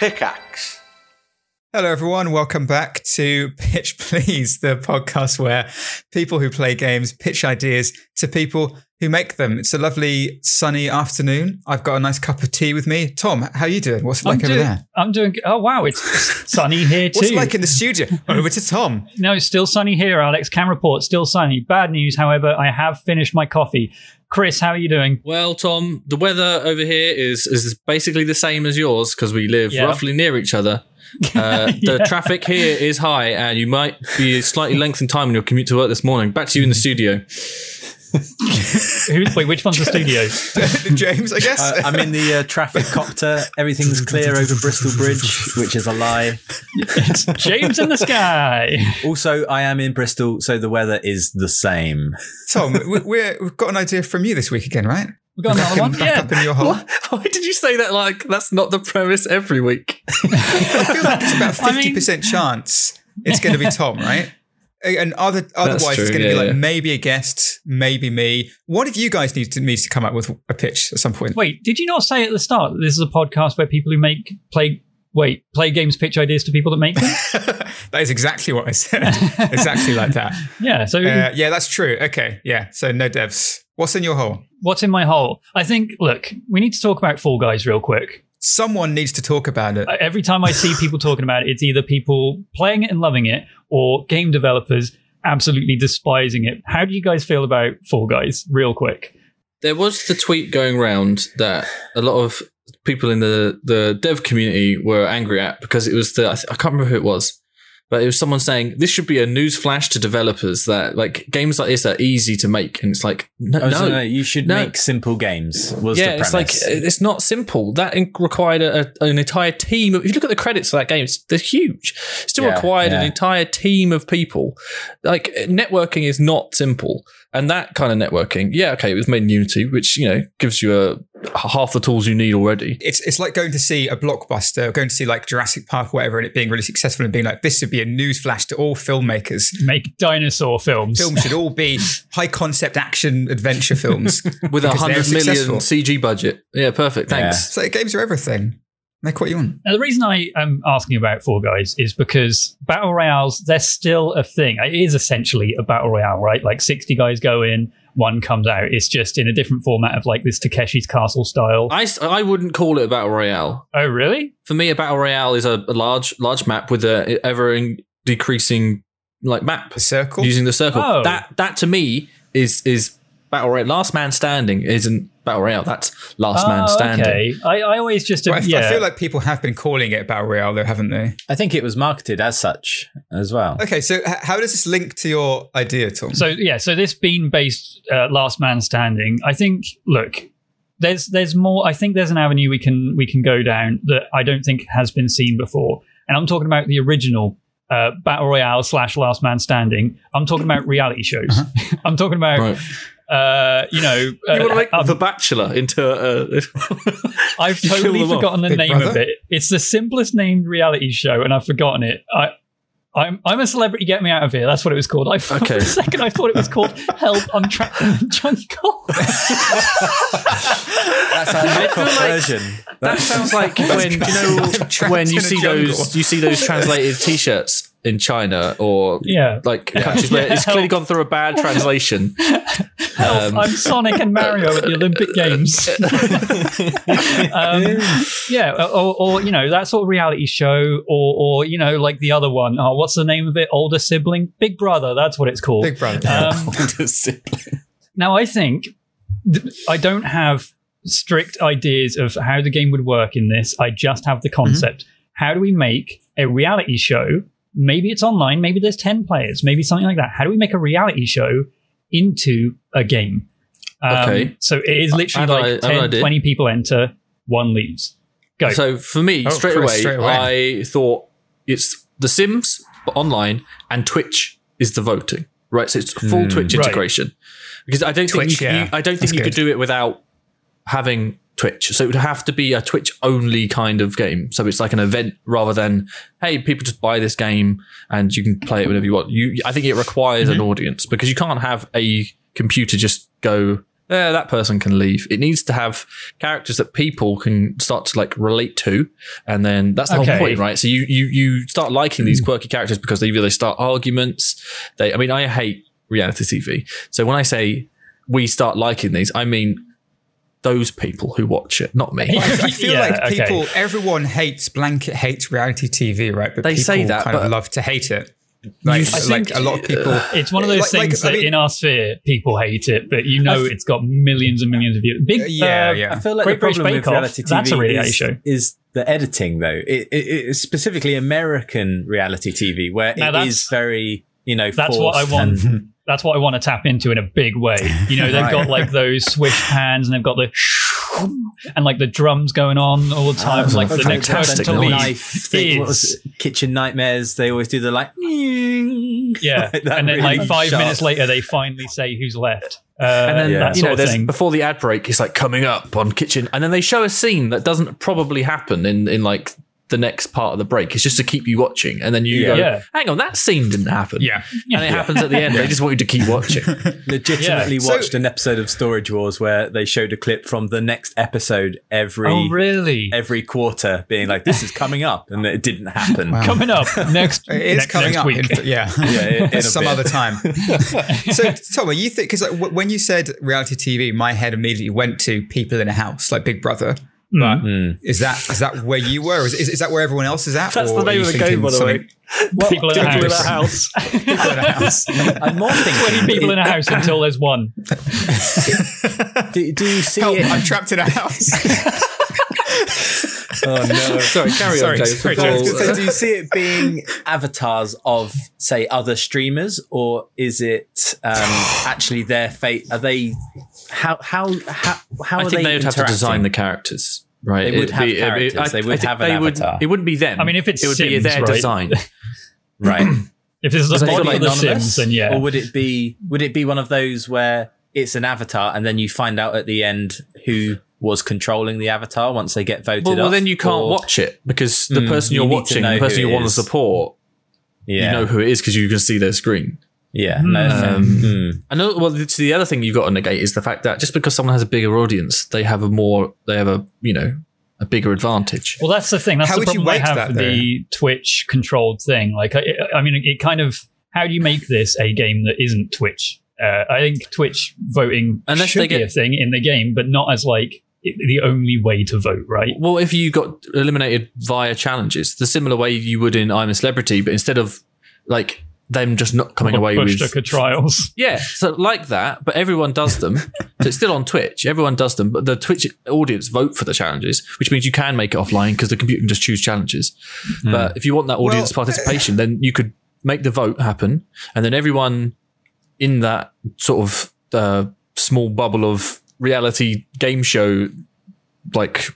Pickaxe. Hello, everyone. Welcome back to Pitch Please, the podcast where people who play games pitch ideas to people who make them. It's a lovely sunny afternoon. I've got a nice cup of tea with me. Tom, how are you doing? What's it like I'm over doing, there? I'm doing. Oh wow, it's sunny here too. What's it like in the studio? over to Tom. no, it's still sunny here, Alex. Cam report, still sunny. Bad news, however, I have finished my coffee. Chris, how are you doing? Well, Tom, the weather over here is is basically the same as yours because we live Yeah. roughly near each other. Uh, Yeah. The traffic here is high, and you might be slightly lengthened time in your commute to work this morning. Back to you in the studio. Who, wait, which one's the studio? James, I guess. Uh, I'm in the uh, traffic copter. Everything's clear over Bristol Bridge, which is a lie. It's James in the sky. Also, I am in Bristol, so the weather is the same. Tom, we- we're, we've got an idea from you this week again, right? We got another one. Back Yeah. up in your hole. Why did you say that like that's not the premise every week? I feel like it's about I mean- 50% chance it's going to be Tom, right? And other, otherwise, true, it's going to yeah, be like yeah. maybe a guest, maybe me. One of you guys needs to needs to come up with a pitch at some point. Wait, did you not say at the start that this is a podcast where people who make play wait play games pitch ideas to people that make them? that is exactly what I said. exactly like that. yeah. So Uh, yeah, that's true. Okay, yeah. So no devs. What's in your hole? what's in my hole? I think. Look, we need to talk about Fall Guys real quick. Someone needs to talk about it. Uh, Every time I see people talking about it, it's either people playing it and loving it, or game developers absolutely despising it. How do you guys feel about Fall Guys? Real quick. There was the tweet going around that a lot of people in the, the dev community were angry at because it was the I, th- I can't remember who it was, but it was someone saying this should be a news flash to developers that like games like this are easy to make, and it's like no, Oh, so no, no, you should No. make simple games. Was yeah, it's like uh, it's not simple. That required a, an entire team. Of, if you look at the credits for that game, it's, they're huge. It still Yeah, required an entire team of people. Like networking is not simple, and that kind of networking, yeah, okay, it was made in Unity, which you know gives you a half the tools you need already. It's it's like going to see a blockbuster, going to see like Jurassic Park or whatever, and it being really successful and being like, this would be a news flash to all filmmakers. Make dinosaur films. Films should all be high concept action adventure films. With a hundred million successful. CG budget, yeah, perfect. Thanks. so games are everything. Make what you want. Now, the reason I um, am asking about Fall Guys is because battle royales, they're still a thing. It is essentially a battle royale, right? Like 60 guys go in, one comes out. It's just in a different format of like this Takeshi's Castle style. I, I wouldn't call it a battle royale. oh, really? For me, a battle royale is a, a large large map with a ever in- decreasing like map. The circle. using the circle. Oh. That that to me is is battle royale. Last man standing isn't battle royale. That's last man Oh, standing. Okay. I, I always just, Well, I, yeah. I feel like people have been calling it battle royale, though, haven't they? I think it was marketed as such as well. Okay, so h- how does this link to your idea, Tom? So yeah, so this bean based uh, last man standing, I think. Look, there's there's more. I think there's an avenue we can we can go down that I don't think has been seen before, and I'm talking about the original uh, battle royale slash last man standing. I'm talking about reality shows. I'm talking about. Right. Uh, you know, You want to uh, make um, The Bachelor into a. I've totally them off. forgotten the Big name of it. It's the simplest named reality show, and I've forgotten it. I, I'm I'm a celebrity. Get me out of here. That's what it was called. I for Okay. a second I thought it was called Help. I'm trapped in the jungle. That's a knockoff version. that sounds like when you know when you see jungle. those you see those translated T-shirts in China or Yeah. like countries where it's clearly gone through a bad translation. Help. Um, I'm Sonic and Mario at the Olympic Games. um, yeah, or, or you know that sort of reality show, or or you know like the other one. Oh, what's the name of it? Older sibling, Big Brother. That's what it's called. Big Brother. Um, Now, I think th- I don't have strict ideas of how the game would work in this. I just have the concept. How do we make a reality show? Maybe it's online, maybe there's 10 players, maybe something like that. How do we make a reality show into a game? Um, Okay. So it is literally I like i- I have an 10, idea. 20 people enter, one leaves. Go. So for me, Oh, straight, away, straight away. I thought it's The Sims but online, and Twitch is the voting. Right, so it's full Twitch Right. integration because I don't Twitch, think you, yeah. you, I don't That's think you could do it without having Twitch. So it would have to be a Twitch only kind of game. So it's like an event rather than hey, people just buy this game and you can play it whenever you want. You, I think it requires Mm-hmm. an audience because you can't have a computer just go eh, that person can leave. It needs to have characters that people can start to like relate to, and then that's the Okay. whole point, right? So you you you start liking these quirky characters because they either they start arguments. They, I mean, I hate reality TV. So when I say we start liking these, I mean those people who watch it, not me. I, I feel Yeah, like okay. people, everyone hates blanket hates reality TV, right? But They people say that, kind of but- love to hate it. Like, I like think- a lot of people. It's one of those Like- like, things I that mean- in our sphere people hate it, but you know it's got millions and millions of views. Big, Yeah, uh, yeah. I feel like Great the British problem Bake with Off, reality TV that's a reality is, show. is the editing, though. It, it, it's specifically American reality TV, where Now it that's- is very, you know, That's what I want. and- That's what I want to tap into in a big way. You know, they've Right. got like those swish pans and they've got the and like the drums going on all the time. Oh, like the next person to knife thing. Is? Kitchen Nightmares. They always do the like. yeah, like and then really like five sharp- minutes later they finally say who's left. Uh, And then Yeah. that you sort know, of there's thing. before the ad break, it's like coming up on kitchen, and then they show a scene that doesn't probably happen in in like the next part of the break. It's just to keep you watching, and then you Yeah. go, Yeah. "Hang on, that scene didn't happen." Yeah. and it happens at the end. They just want you to keep watching. Legitimately Yeah. So- watched an episode of Storage Wars where they showed a clip from the next episode every oh really? every quarter, being like, "This is coming up," and it didn't happen. Wow. Coming up next. It is next, coming next up. week. in- yeah. Yeah, in a Some bit. other time. so, Tom, you think because like, w- when you said reality TV, my head immediately went to people in a house, like Big Brother. But Mm. is that is that where you were? Is, is, is that where everyone else is at? That's the name of the game, by the way. something- people in a People in house. a house. People in a house. I'm more thinking. Twenty people in a house until there's one. Do, do you see Help, it? I'm trapped in a house. Oh no! Sorry, carry Sorry, on, James. sorry, James. So do you see it being avatars of, say, other streamers, or is it um, actually their fate? Are they how how how how I are think they they would have to design the characters. Right, They would It'd have be- it'd be- characters. They would think have an they would- avatar. it wouldn't be them. I mean, if it's it would be their right? design. right? If this is Because a I feel body like for the anonymous, Sims, then yeah. Or would it be would it be one of those where it's an avatar and then you find out at the end who was controlling the avatar once they get voted Well, well, off? then you can't Or- watch it because the Mm, person you you're need to watching, the person you want to support, Yeah, you know who it is because you can see their screen. Yeah. No. Um, Mm. I know. Well, the other thing you've got to negate is the fact that just because someone has a bigger audience, they have a more, they have a you know a bigger advantage. Well, that's the thing. That's How the would you problem I have that, the Twitch controlled thing. Like, I, I mean, it kind of. How do you make this a game that isn't Twitch? Uh, I think Twitch voting Unless should they be a thing in the game, but not as like the only way to vote, right? Well, if you got eliminated via challenges, the similar way you would in I'm a Celebrity, but instead of like them just not coming away with to trials. Yeah, so like that, but everyone does them. so it's still on Twitch. Everyone does them, but the Twitch audience vote for the challenges, which means you can make it offline because the computer can just choose challenges. But if you want that audience Well, participation, then you could make the vote happen, and then everyone in that sort of uh, small bubble of reality game show. Like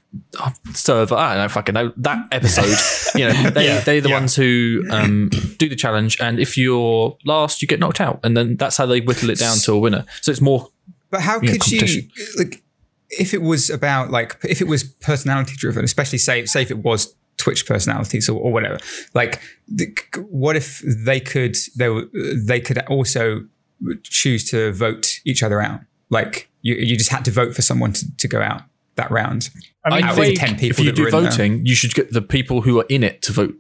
server, I don't know, fucking know that episode. you know, they Yeah, they're the yeah. ones who um, do the challenge, and if you're last, you get knocked out, and then that's how they whittle it down to a winner. So it's more But how Yeah, could you competition. like if it was about like if it was personality driven, especially say say if it was Twitch personalities or, or whatever. Like, the, what if they could they they could also choose to vote each other out? Like, you you just had to vote for someone to, to go out that round. I mean, Out the of ten people if you do were there. voting, you should get the people who are in it to vote.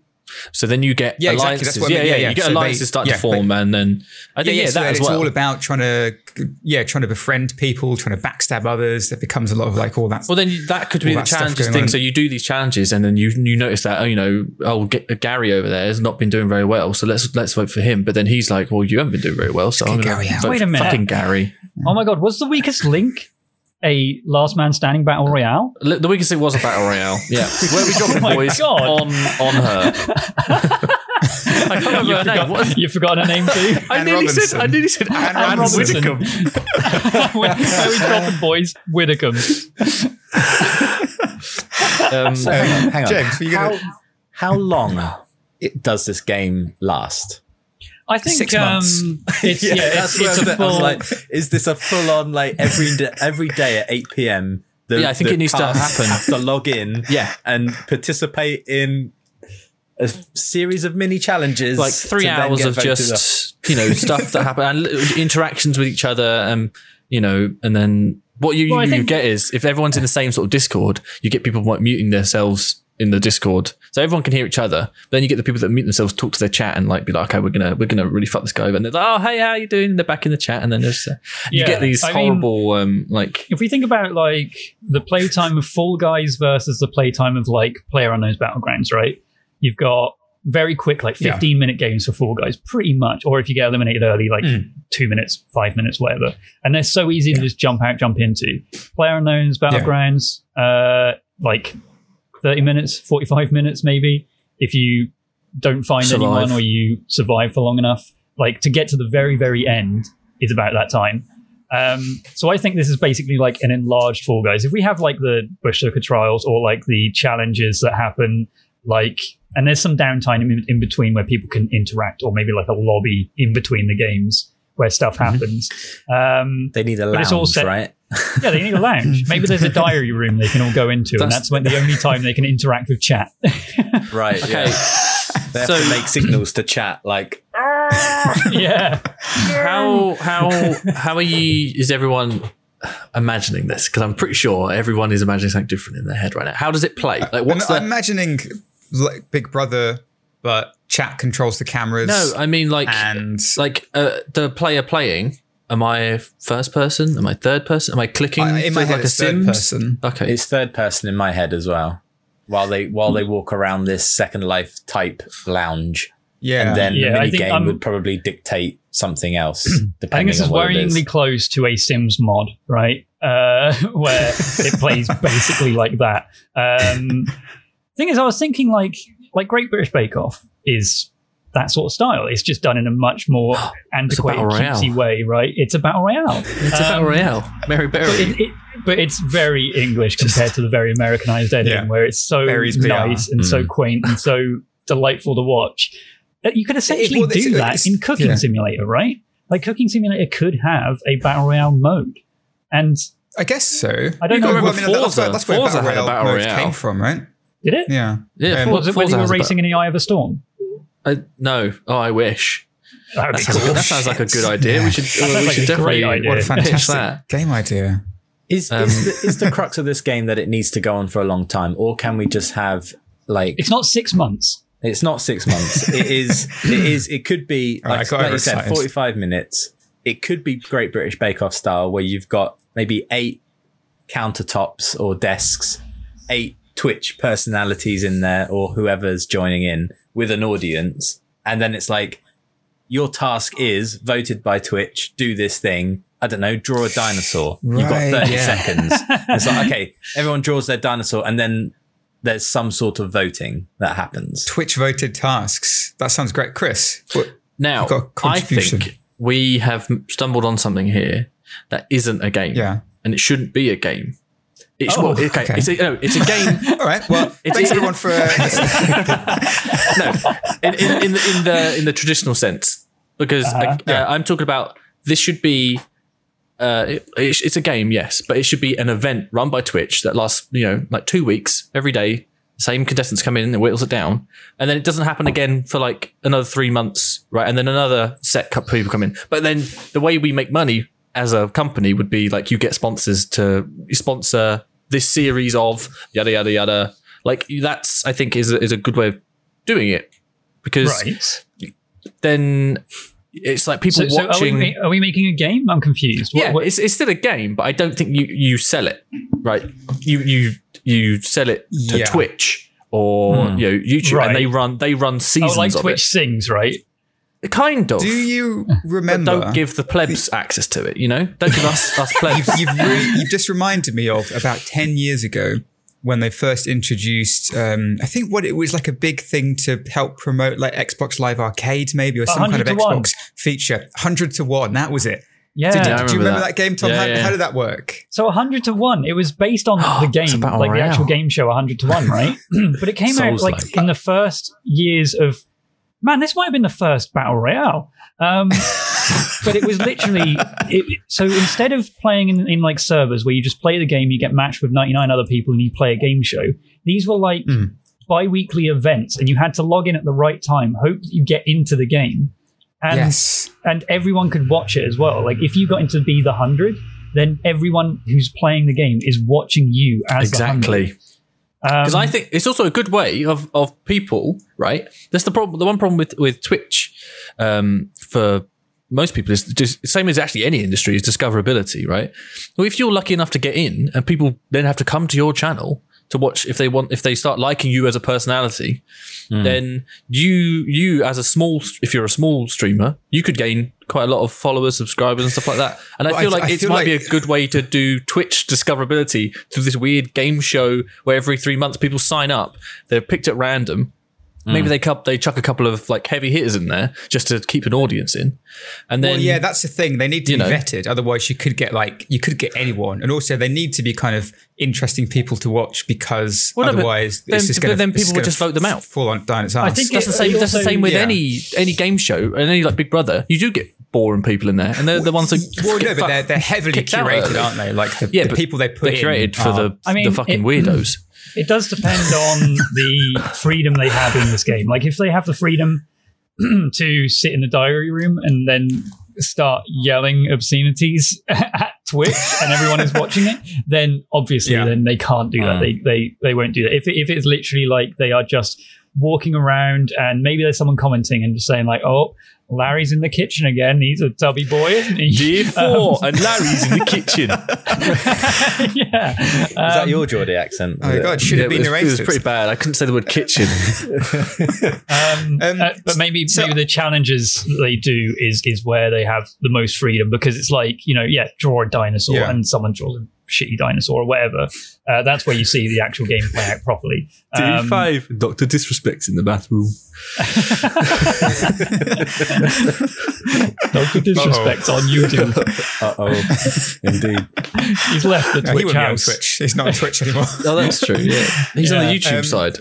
So then you get Yeah, exactly. alliances. That's what I mean. yeah, Yeah, yeah. You get So they- alliances start yeah, to form, and then I think yeah, so that as it's well. all about trying to yeah trying to befriend people, trying to backstab others. That becomes a lot of like all that. well, then that could be all the that challenges thing. on. So you do these challenges, and then you you notice that oh, you know, oh, G- Gary over there has not been doing very well, so let's let's vote for him. But then he's like, well, you haven't been doing very well, so I'm going Gary to out. vote Wait a minute. fucking Gary. Oh my god, was the weakest link a last man standing battle royale? The weakest thing was a battle royale. Yeah, where we dropping Oh my boys God. on on her. I can't remember You her name. What forgot, you forgot her name too? I Anne nearly said. Robinson. I nearly said Anne, Anne Robinson. Robinson. where, where we dropping boys? Widdecombe. Um, So hang on, hang on. James, were you how, gonna- how long it, does this game last? I think Six um, months. it's yeah, it's, where it's I'm a at. I was full. like, is this a full on like every day, every day at eight p.m. The, Yeah, I think it needs to happen. Have to log in, Yeah. and participate in a series of mini challenges, like three hours of voted off. just you know stuff that happen and interactions with each other and you know and then what you, Well, I you think- get is if everyone's in the same sort of Discord, you get people like muting themselves in the Discord, so everyone can hear each other. Then you get the people that mute themselves, talk to their chat, and like be like, okay, we're gonna we're gonna really fuck this guy over. And they're like, oh hey, how you doing? And they're back in the chat, and then there's uh, you get these I mean- horrible um like if we think about like the playtime of Fall Guys versus the playtime of like Player Unknown's Battlegrounds, right? You've got very quick, like Yeah. 15 minute games for Fall Guys, pretty much. Or if you get eliminated early, like Mm. two minutes, five minutes, whatever. And they're so easy to just jump out, jump into. Player Unknown's Battlegrounds, uh, like 30 minutes, 45 minutes, maybe. If you don't find Survive. anyone or you survive for long enough, like to get to the very, very end is about that time. Um, so I think this is basically like an enlarged Fall Guys. If we have like the Bushtucker trials or like the challenges that happen, like, and there's some downtime in, in between where people can interact, or maybe like a lobby in between the games where stuff happens. Um, They need a But it's all lounge, set- right? Yeah, they need a lounge. Maybe there's a diary room they can all go into, and That's- that's when the only time they can interact with chat. Right. okay. Yeah. They have So- to make signals to chat like yeah, how how how are you? Is everyone imagining this? Because I'm pretty sure everyone is imagining something different in their head right now. How does it play? Like, what's I'm, I'm the? imagining like Big Brother, but chat controls the cameras. No, I mean like and like uh, the player playing. Am I first person? Am I third person? Am I clicking I- in my head like it's a third person. Okay, it's third person in my head as well. While they while they walk around this Second Life type lounge, Yeah, and then Yeah, the mini game I'm- would probably dictate something else. I think Depending this is on what worryingly close to a Sims mod, right? Uh, where it plays basically like that. Um, thing is, I was thinking like like Great British Bake Off is that sort of style. It's just done in a much more antiquated, battle cutesy way, right? It's a battle royale. it's a battle Um, royale. Mary Berry. But, it, it, but it's very English compared to the very Americanized editing, Yeah. where it's so Berries PR. nice and so quaint and so delightful to watch. You could essentially well, do that in Cooking yeah. Simulator, right? Like Cooking Simulator could have a battle royale mode, and I guess so. I don't You know got- if well, I mean, that's, Forza- where- that's where Forza battle had a royale, battle modes royale. came from, right? did it? Yeah, yeah, um, For- Was it when Forza you were has a racing in the Eye of the Storm? Ba- uh, no, oh, I wish. That would That be sounds, cool. that sounds like a good idea. Yeah. We should, sounds we like should a great definitely idea. what a fantastic that. game idea. Is Um, is, the, is the crux of this game that it needs to go on for a long time, or can we just have like It's not six months. It's not six months. it is. It is. It could be Right, I like, got like you said, forty-five minutes. It could be Great British Bake Off style, where you've got maybe eight countertops or desks, eight Twitch personalities in there, or whoever's joining in with an audience, and then it's like your task is voted by Twitch. Do this thing. I don't know. Draw a dinosaur. You've got thirty yeah. seconds. it's like okay, everyone draws their dinosaur, and then there's some sort of voting that happens. Twitch voted tasks. That sounds great, Chris. What, Now, You've got a I contribution. think we have stumbled on something here that isn't a game. yeah. And it shouldn't be a game. It's, Oh, well, okay. okay. It's, a, no, it's a game. All right. Well, It's- thanks everyone for. Uh, no, in, in, in, the, in the in the traditional sense, because Uh-huh. uh, Yeah. I'm talking about this should be. Uh, it, it's, it's a game, yes, but it should be an event run by Twitch that lasts, you know, like two weeks every day. Same contestants come in and whittles it down, and then it doesn't happen again for like another three months, right? And then another set couple people come in. But then the way we make money as a company would be like you get sponsors to sponsor this series of yada yada yada. Like that's I think is a, is a good way of doing it because Right. then it's like people So, so are, we, watching. are we making a game? I'm confused. What- yeah, what- it's, it's still a game, but I don't think you you sell it right. You you you sell it to Yeah. Twitch or Hmm. you know YouTube, Right. and they run they run seasons. oh, like Twitch sings, right? It. Kind of. do you but remember? don't give the plebs access to it. You know, don't give us us plebs. you've, you've, really, you've just reminded me of about 10 years ago when they first introduced um, i think what it was like a big thing to help promote like xbox live arcade maybe or some kind of 100 to 1. xbox feature 100 to 1 that was it Yeah. Did, Yeah, I did you remember remember that. that, game tom Yeah, how, yeah. how did that work So 100 to 1. It was based on the game, battle like the actual game show 100 to 1, right? but it came out like Souls-like. in the first years of. Man, this might have been the first battle royale. Um, but it was literally. It, so instead of playing in, in like servers where you just play the game, you get matched with 99 other people and you play a game show, these were like Mm. bi weekly events and you had to log in at the right time, hope that you get into the game. And yes and everyone could watch it as well. Like if you got into be the hundred, then everyone who's playing the game is watching you as exactly. Hungry. Um, Because I think it's also a good way of, of people, right? That's the problem. The one problem with with Twitch um, for most people is just same as actually any industry is discoverability, right? Well, if you're lucky enough to get in, and people then have to come to your channel to watch if they want if they start liking you as a personality, hmm. then you you as a small if you're a small streamer, you could gain quite a lot of followers, subscribers, and stuff like that. And I feel I- like I it feel might be a good way to do Twitch discoverability through this weird game show where every three months people sign up. They're picked at random. Mm. Maybe they cup they chuck a couple of like heavy hitters in there just to keep an audience in, and then Well, yeah, that's the thing. They need to be know. vetted. Otherwise, you could get like you could get anyone, and also they need to be kind of interesting people to watch because Well, no, but otherwise, then- it's just but going then people would just vote them out. Fall on down its ass. I think that's the same. it That's the same with yeah. any any game show and any like Big Brother. You do get boring people in there, and they're the ones that well, get no, but they're, they're heavily kicked out curated, aren't they? Like the, Yeah, the but people they put they're curated in for are- the I mean, the fucking it- weirdos. It does depend on the freedom they have in this game. Like if they have the freedom to sit in the diary room and then start yelling obscenities at Twitch and everyone is watching it, then obviously Yeah. then they can't do that. Mm. They they they won't do that. If it, if it's literally like they are just walking around and maybe there's someone commenting and just saying like, "Oh, Larry's in the kitchen again. He's a tubby boy, isn't he?" G4 and Larry's in the kitchen. yeah. Is that Um, your Geordie accent? Oh my god, should Yeah, have it, been was, it was pretty bad. I couldn't say the word kitchen. Um, Um, uh, but maybe so- maybe the challenges they do is is where they have the most freedom because it's like you know yeah draw a dinosaur Yeah. and someone draws a shitty dinosaur or whatever. Uh, that's where you see the actual game play out properly. Um, D5, Doctor Disrespects in the bathroom. Dr. Disrespect on YouTube. Uh oh, indeed. He's left the No, he Twitch wouldn't be on house. Twitch. He's not on Twitch anymore. Oh, that's true. Yeah, he's on the YouTube um, side.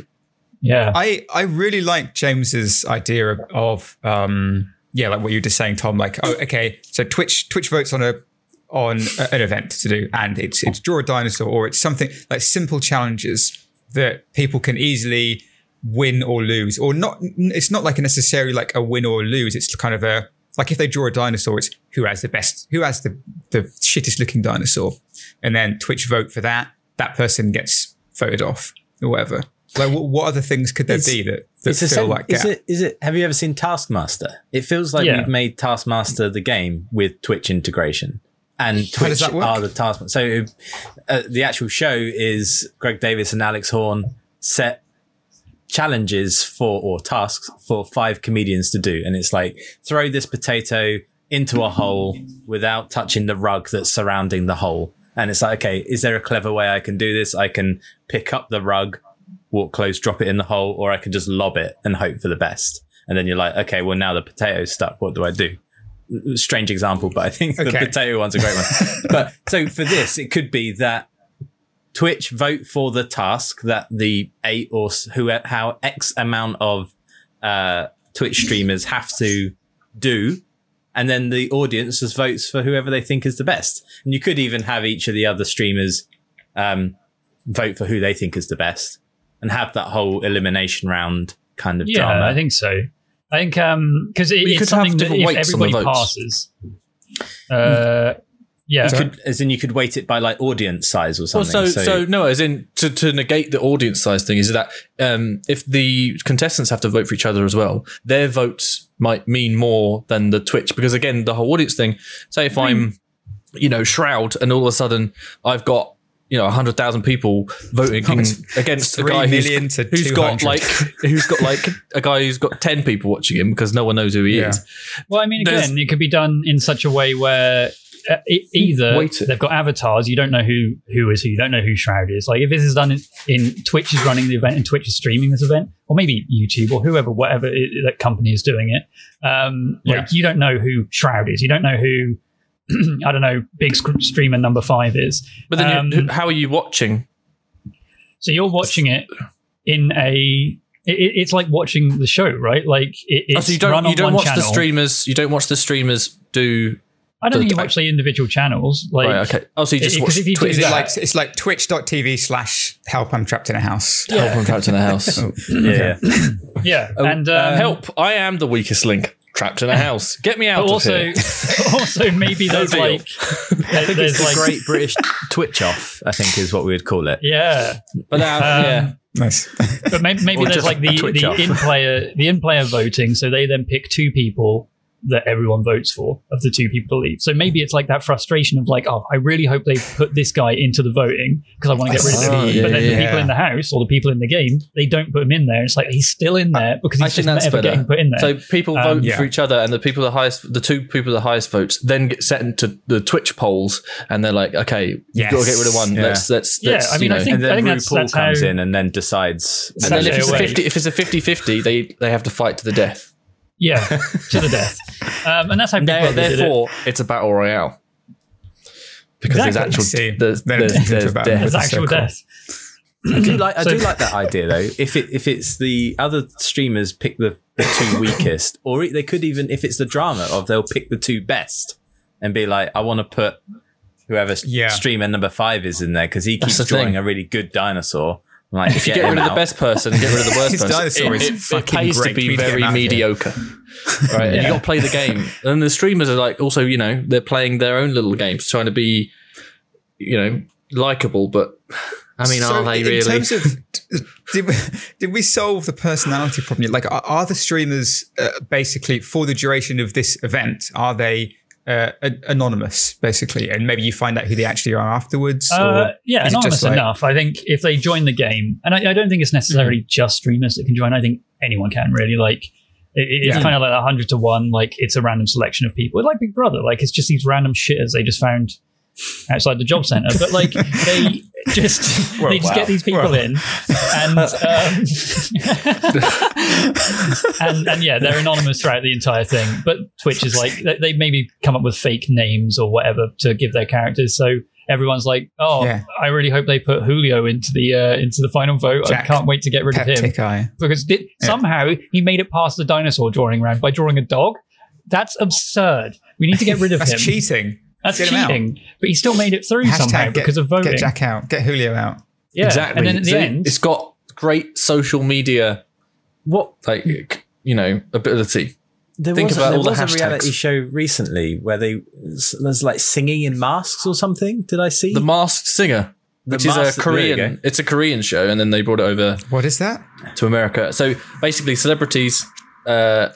Yeah. I I really like James's idea of, of um yeah like what you were just saying Tom like oh okay so Twitch Twitch votes on a on a- an event to do and it's it's draw a dinosaur or it's something like simple challenges that people can easily win or lose or not it's not like a necessarily like a win or lose it's kind of a like if they draw a dinosaur it's who has the best who has the the shittest looking dinosaur and then Twitch vote for that that person gets voted off or whatever like what, what other things could there It's- be that, that It's a fill sen- that is gap it? Is it? Have you ever seen Taskmaster? It feels like Yeah. we've made Taskmaster the game with Twitch integration, and Twitch are the Taskmaster. So uh, the actual show is Greg Davies and Alex Horne set challenges for or tasks for five comedians to do, and it's like throw this potato into a hole without touching the rug that's surrounding the hole. And it's like, okay, is there a clever way I can do this? I can pick up the rug, walk close, drop it in the hole, or I can just lob it and hope for the best. And then you're like, okay, well, now the potato's stuck. What do I do? Strange example, but I think the potato one's a great one. but so for this, it could be that Twitch vote for the task that the eight or who how X amount of uh, Twitch streamers have to do, and then the audience just votes for whoever they think is the best. And you could even have each of the other streamers um, vote for who they think is the best, and have that whole elimination round kind of Yeah, drama. I think so. I think um because it, it's could have something that different if weights everybody votes. passes. Uh, yeah. you could, as in, you could weight it by like audience size or Well, something. so, so no, as in to, to negate the audience size thing is that um, if the contestants have to vote for each other as well, their votes might mean more than the Twitch because again, the whole audience thing. Say if I'm, you know, Shroud, and all of a sudden I've got you know hundred thousand people voting Oh, against a guy who's, who's got like who's got like a guy who's got ten people watching him because no one knows who he Yeah. is. Well, I mean, There's- again, it could be done in such a way where uh, e- either Wait they've got avatars, you don't know who who is who, you don't know who Shroud is. Like if this is done in, in Twitch is running the event and Twitch is streaming this event, or maybe YouTube or whoever, whatever it, that company is doing it. Um, like you don't know who Shroud is, you don't know who. I don't know. Big sc- streamer number five is. But then, Um, you, how are you watching? So you're watching it in a. It, it- it's like watching the show, right? Like it, Oh, so you don't run you don't one watch the streamers. You don't watch the streamers do. I don't the- think you watch the individual channels. Like, right. Okay. Oh, so you just because watch if you Twitch. Is it that- like it's like twitch.tv slash help I'm trapped in a house. Help I'm trapped in a house. yeah, yeah. yeah, Oh, and uh, um, help! I am the weakest link. Trapped in a house. Get me out But of also, here. also maybe there's like, I think there's it's the like, Great British Twitch Off. I think is what we would call it. yeah. But now, Um, yeah, Nice. But maybe, maybe there's like the, the off. in player the in player voting, so they then pick two people that everyone votes for of the two people to leave. So maybe it's like that frustration of like, oh, I really hope they put this guy into the voting because I want to get rid of him. Oh, yeah, but then yeah. the people in the house or the people in the game, they don't put him in there. It's like he's still in there because I he's think just that's never better. getting put in there. So people Um, vote yeah. for each other, and the people the highest, the two people the highest votes, then get sent into the Twitch polls, and they're like, okay, you've got to get rid of one. Yeah. Let's let's, Yeah, let's I mean, you I think- And then that's- RuPaul that's comes how- in and then decides. and then if it's, a away. 50, if it's a 50-50, they they have to fight to the death. Yeah, to the death. Um, and that's how Big There- Brother did it. therefore, it's a battle royale because Exactly. there's actual See, there's, then there's, it turns into a there's death. There's That's so actual cool. death. I do like I So- do like that idea though. If it if it's the other streamers pick the, the two weakest, or they could even if it's the drama of they'll pick the two best and be like, I want to put whoever Yeah. streamer number five is in there because he keeps the drawing thing. a really good dinosaur. I'm Like If you get rid of the best person, get rid of the worst person. dinosaur it, is it- it fucking pays great. to be need to very him out of here. mediocre, right? And you got to play the game. And the streamers are like also, you know, they're playing their own little games, trying to be, you know, likable. But I mean, So are they in really? terms of did we, did we solve the personality problem? Like, are, are the streamers uh, basically for the duration of this event? Are they uh, anonymous basically, and maybe you find out who they actually are afterwards? Uh, or yeah, anonymous like- enough. I think if they join the game, and I, I don't think it's necessarily just streamers that can join. I think anyone can really. Like, it, it's Yeah. kind of like a hundred to one. Like, it's a random selection of people. It's like Big Brother. Like, it's just these random shitters they just found outside the job center. But like, they just Well, they just wow. get these people Well. in, and um, and and yeah, they're anonymous throughout the entire thing. But Twitch is like they, they maybe come up with fake names or whatever to give their characters. So everyone's like, "Oh, Yeah. I really hope they put Julio into the uh, into the final vote. I can't wait to get rid of him eye. because did, somehow he made it past the dinosaur drawing round by drawing a dog. That's absurd. We need to get rid of That's him. cheating. That's Get cheating. But he still made it through Hashtag somehow get- because of voting. Get Jack out. Get Julio out. yeah, exactly. And then at the So end, it's got great social media, What like you know, ability. there Think was, about there all the was a reality show recently where they there's like singing in masks or something. Did I see The Masked Singer, The which is a Masked- there you Korean. It's a Korean show, and then they brought it over What is that? to America. So basically, celebrities uh, w-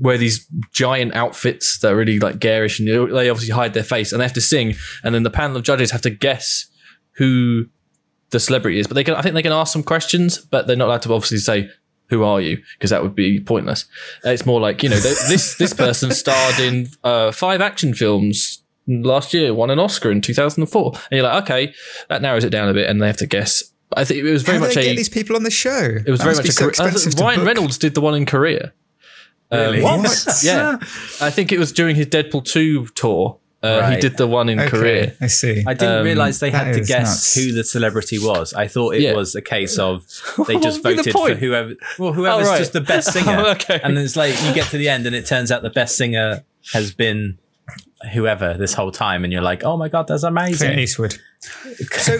wear these giant outfits that are really like garish, and they obviously hide their face, and they have to sing. And then the panel of judges have to guess who the celebrity is. But they can, I think, they can ask some questions, but they're not allowed to obviously say. Who are you? Because that would be pointless. It's more like you know th- this this person starred in uh, five action films last year, won an Oscar in two thousand and four, and you're like, okay, that narrows it down a bit, and they have to guess. I think it was very How do much they a get these people on the show? it was very much a so uh, Ryan book. Reynolds did the one in Korea. Um, What? Yeah, I think it was during his Deadpool two tour. Uh, He did the one in Okay, Korea. I see. I didn't Um, realize they had to guess nuts. who the celebrity was. I thought it Yeah. was a case of they just would the voted for whoever. Well, whoever's Oh, right. just the best singer. Oh, okay. And it's like you get to the end, and it turns out the best singer has been whoever this whole time, and you're like, oh my god, that's amazing. Clint amazing. Eastwood. So,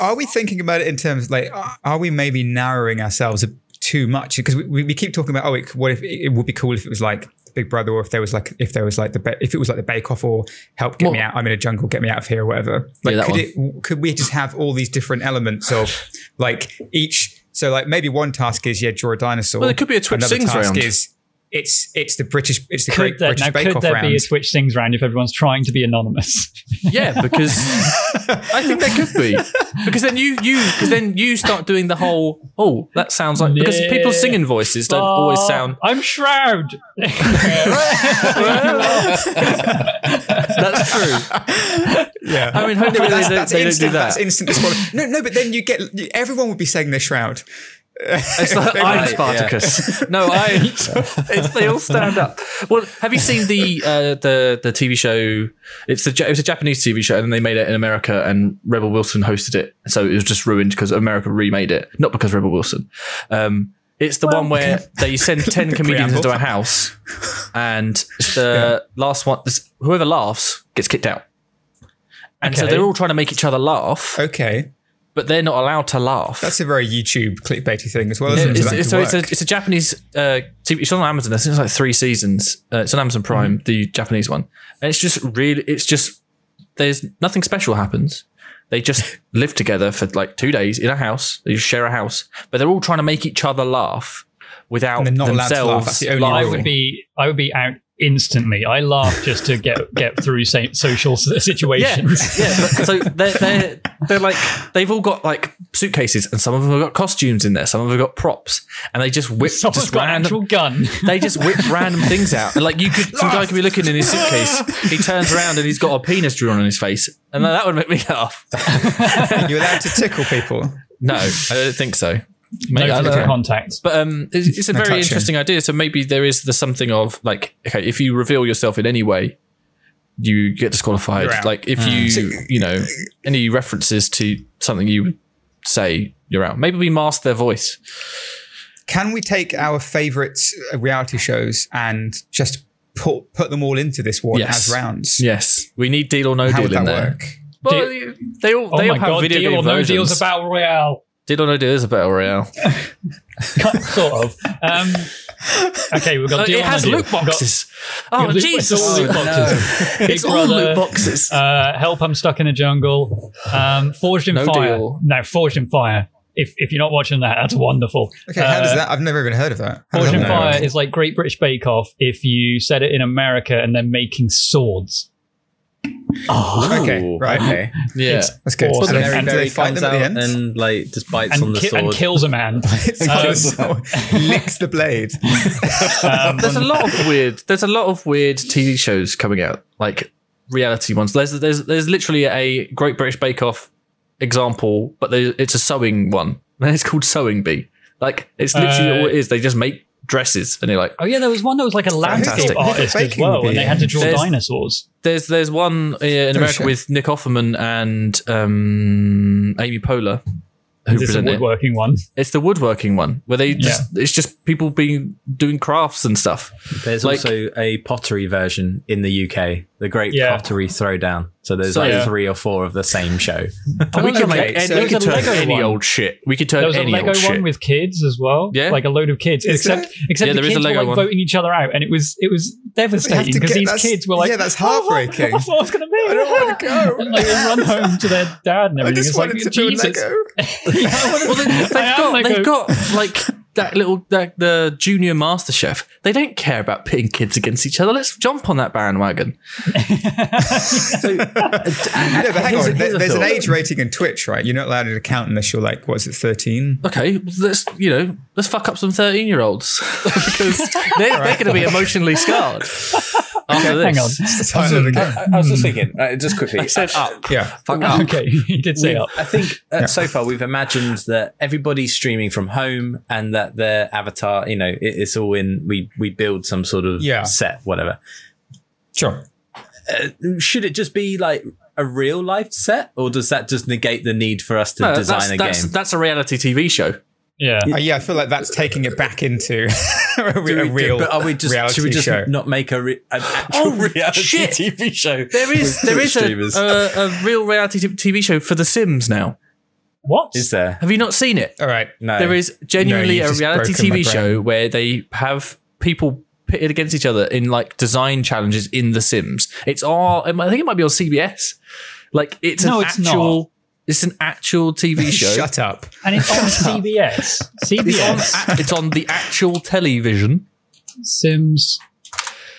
i are we thinking about it in terms like, are- are we maybe narrowing ourselves too much? Because we, we keep talking about, oh, it, what if it would be cool if it was like Big Brother, or if there was like, if there was like the, if it was like the Bake Off, or Help Get Me out, I'm in a jungle, get me out of here, or whatever. Like, that could one. it, could we just have all these different elements of like each? So, like maybe one task is yeah, draw a dinosaur. Well, there could be a Twitch Another task round. is it's it's the British, it's the could Great there, British now Bake could Off there round. be a Twitch Sings round if everyone's trying to be anonymous? Yeah, because I think there could be. Because then you you because then you start doing the whole oh that sounds like because Yeah. people's singing voices don't always sound I'm Shroud. that's true. Yeah, I mean, hopefully that's, they, that's they don't instant. do that. That's instant. No, no, but then you get everyone would be saying their shroud. It's like, I'm Right, Spartacus. No, I. It's, they all stand up. Well, have you seen the uh, the the TV show? It's the Ja- it was a Japanese TV show, and then they made it in America, and Rebel Wilson hosted it. So it was just ruined because America remade it, not because Rebel Wilson. Um, it's the one where they send ten comedians preamble. into a house, and the last one, whoever laughs gets kicked out. And so they're all trying to make each other laugh Okay, but they're not allowed to laugh. That's a very YouTube clickbaity thing as well. Isn't Yeah, it? it's, So it's, so it's a, it's a Japanese uh, TV. It's on Amazon. I think it's like three seasons. Uh, it's on Amazon Prime, Mm-hmm. the Japanese one, and it's just really. It's just there's nothing special happens. They just live together for like two days in a house. They just share a house, but they're all trying to make each other laugh without And they're not allowed to laugh. themselves. That's the only I would be I would be out instantly. I laugh just to get get through social s- Yeah, situations. yeah. So they're, they're they're like they've all got like suitcases, and some of them have got costumes in there. Some of them have got props, and they just whip Someone's just got an random. actual gun. They just whip random things out, and like you could, some guy could be looking in his suitcase. He turns around and he's got a penis drawn on his face, and that would make me laugh. You're allowed to tickle people. No, I don't think so. No Maybe, I don't physical know. contact. But um, it's, it's a No very touching. interesting idea. So maybe there is the something of like, okay, if you reveal yourself in any way, you get disqualified. Like if you, you know, any references to something you would say, you're out. Maybe we mask their voice. Can we take our favorite uh, reality shows and just put put them all into this one Yes. as rounds? Yes, we need deal or no How deal would that in there. work? Well, they all Oh they my all have god, video deal game or no versions. deals a battle royale. Deal or no deal is a battle royale. sort of. Um, okay, we've got Uh, deal it or no has loot We've got- boxes. we've Oh loot- Jesus! it's all loot boxes. Big It's all loot boxes. Uh, help! I'm stuck in a jungle. Um, Forged in No fire. deal. No, Forged in fire. If if you're not watching that, that's wonderful. Okay, how does Uh, that? I've never even heard of that. How Forged in Fire is like Great British Bake Off if you set it in America and they're making swords. Okay, right. Okay. Yeah. That's good. Awesome. And And then do Mary they fight comes them the out end? and like just bites And, on the ki- and kills a man. Um, licks the blade. Um, There's a lot of weird. There's a lot of weird TV shows coming out, like reality ones. There's there's there's literally a Great British Bake Off example, but it's a sewing one, and it's called Sewing Bee. Like it's literally Uh, all it is. They just make dresses, and they're like, oh yeah, there was one that was like a landscape Fantastic. artist as Baking well, would and they had to draw There's- dinosaurs. there's there's one uh, in America shit. with Nick Offerman and um, Amy Poehler. Who Is this a present it. woodworking one? It's the woodworking one where they just it's just people being doing crafts and stuff. There's Like- also a pottery version in the UK, the Great Yeah. Pottery Throwdown. So there's So- like Yeah. three or four of the same show. And we Okay, can make so any, we there's can a turn any one. old shit. We could turn There was a any Lego old one shit. with kids as well. Yeah. like a load of kids. Is except there? except Yeah, the there is a kids were Lego like one. voting each other out, and it was it was devastating because these kids were like, yeah, that's "Oh, what- heartbreaking. What's what's going to be? I don't wanna go. and like they run home to their dad and everything. I just it's like wanted to build Jesus. Lego. Yeah, I wanna- Well, they, they've got they've got like that little that, the junior master chef. They don't care about pitting kids against each other. Let's jump on that bandwagon. So, No, but hang on. There- There's an age rating in Twitch, right? You're not allowed an account unless you're like, what's it, 13? Okay, let's you know let's fuck up some thirteen year olds because they're, they're going to be emotionally scarred after this. Hang on. It's the title of. I, I was just thinking, uh, just quickly. I said up. Yeah. Fuck up. Okay, he did say We've- up. I think uh, so far we've imagined that everybody's streaming from home and that their avatar, you know, it, it's all in. We we build some sort of Yeah. set, whatever. Sure. Should it just be like a real life set, or does that just negate the need for us to No, design that's, a that's, game? that's a reality TV show. Yeah. Uh, yeah, I feel like that's taking it back into a, we- a real but are we just reality should we just show. not make a re- an actual Oh, reality shit. TV show? There is with there Twitch is a, a, a real reality TV show for The Sims now. What? Is there? Have you not seen it? All right. No. There is genuinely you've a reality TV show where they have people pitted against each other in like design challenges in The Sims. It's all I think it might be on CBS. Like it's No, an it's actual. It's an actual TV show. Shut up. And it's on CBS. It's on, CBS. it's on the actual television. Sims.